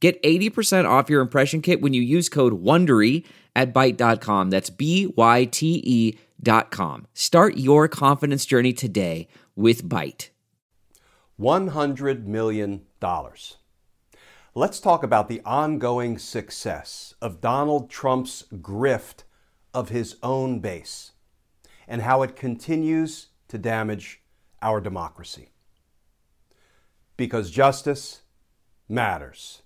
Get 80% off your impression kit when you use code WONDERY at Byte.com. That's B-Y-T-E dot com. Start your confidence journey today with Byte. $100 million. Let's talk about the ongoing success of Donald Trump's grift of his own base and how it continues to damage our democracy. Because justice matters.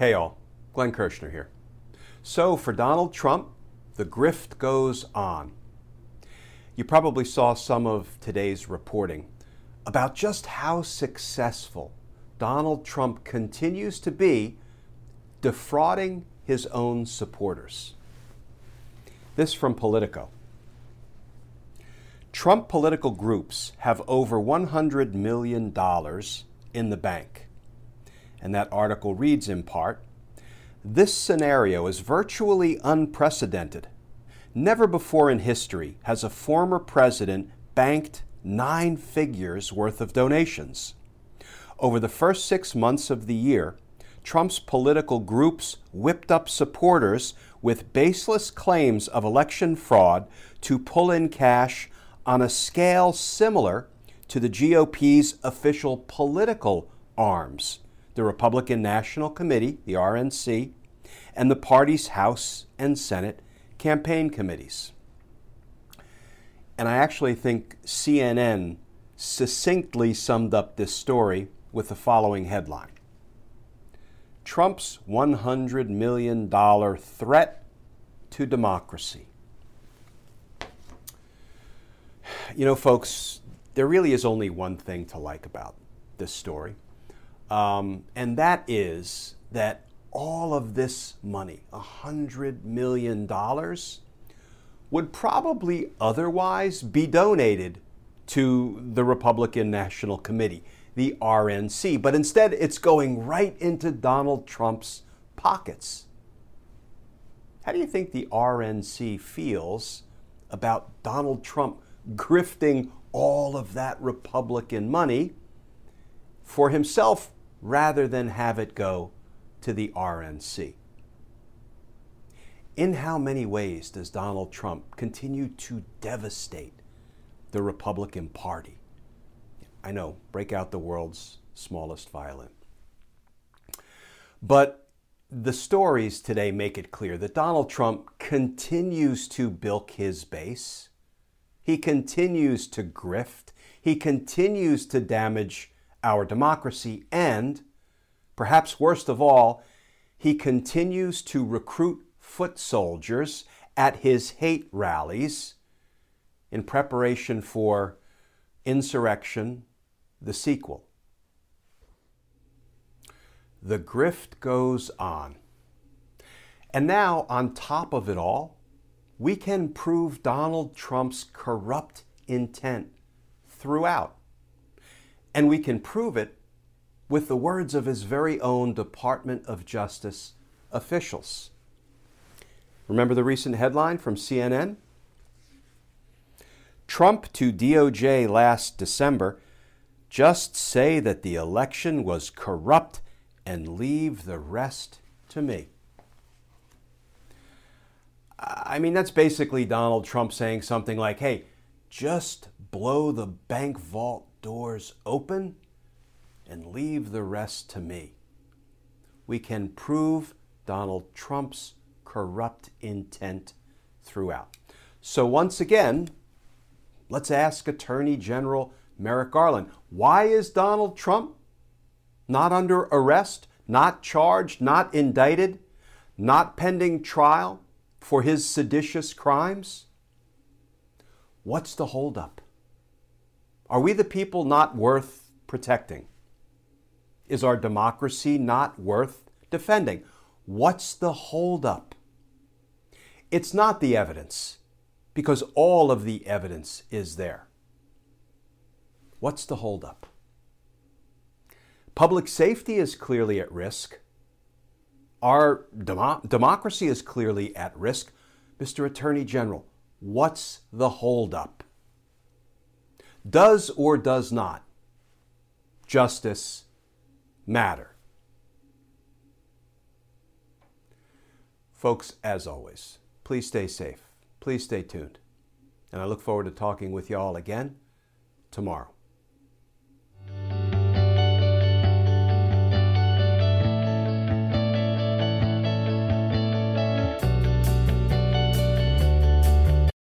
Hey all, Glenn Kirschner here. So for Donald Trump, the grift goes on. You probably saw some of today's reporting about just how successful Donald Trump continues to be defrauding his own supporters. This from Politico. Trump political groups have over $100 million in the bank. And that article reads in part This scenario is virtually unprecedented. Never before in history has a former president banked nine figures worth of donations. Over the first six months of the year, Trump's political groups whipped up supporters with baseless claims of election fraud to pull in cash on a scale similar to the GOP's official political arms the Republican National Committee, the RNC, and the party's House and Senate campaign committees. And I actually think CNN succinctly summed up this story with the following headline Trump's $100 million threat to democracy. You know, folks, there really is only one thing to like about this story. Um, and that is that all of this money, $100 million, would probably otherwise be donated to the Republican National Committee, the RNC. But instead, it's going right into Donald Trump's pockets. How do you think the RNC feels about Donald Trump grifting all of that Republican money for himself rather than have it go to the RNC. In how many ways does Donald Trump continue to devastate the Republican Party? I know, break out the world's smallest violin. But the stories today make it clear that Donald Trump continues to bilk his base. He continues to grift. He continues to damage our democracy, and, perhaps worst of all, he continues to recruit foot soldiers at his hate rallies in preparation for Insurrection, the sequel. The grift goes on. And now, on top of it all, we can prove Donald Trump's corrupt intent throughout. And we can prove it with the words of his very own Department of Justice officials. Remember the recent headline from CNN? Trump to DOJ last December just say that the election was corrupt and leave the rest to me. I mean, that's basically Donald Trump saying something like, hey, just blow the bank vault doors open and leave the rest to me. We can prove Donald Trump's corrupt intent throughout. So, once again, let's ask Attorney General Merrick Garland why is Donald Trump not under arrest, not charged, not indicted not pending trial for his seditious crimes? What's the holdup? Are we the people not worth protecting? Is our democracy not worth defending? What's the holdup? It's not the evidence, because all of the evidence is there. What's the holdup? Public safety is clearly at risk. Our demo- democracy is clearly at risk. Mr. Attorney General, what's the holdup? Does or does not justice matter? Folks, as always, please stay safe. Please stay tuned. And I look forward to talking with you all again tomorrow.